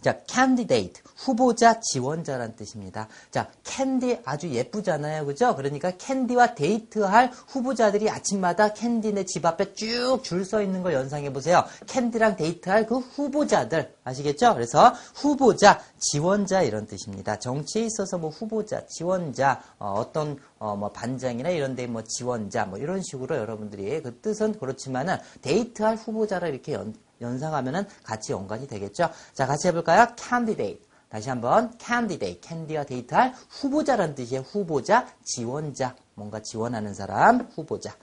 자, candidate, 후보자, 지원자란 뜻입니다. 자, 캔디 아주 예쁘잖아요. 그죠? 그러니까 캔디와 데이트할 후보자들이 아침마다 캔디네 집 앞에 쭉 줄 서 있는 걸 연상해 보세요. 캔디랑 데이트할 그 후보자들. 아시겠죠? 그래서 후보자, 지원자 이런 뜻입니다. 정치에 있어서 뭐 후보자, 지원자, 어, 떤 어, 뭐 반장이나 이런 데 뭐 지원자 뭐 이런 식으로 여러분들이 그 뜻은 그렇지만은 데이트할 후보자를 이렇게 연, 연상하면은 같이 연관이 되겠죠. 자, 같이 해볼까요? candidate. 다시 한번 candidate, 캔디와 데이트할 후보자라는 뜻이에요. 후보자, 지원자, 뭔가 지원하는 사람, 후보자.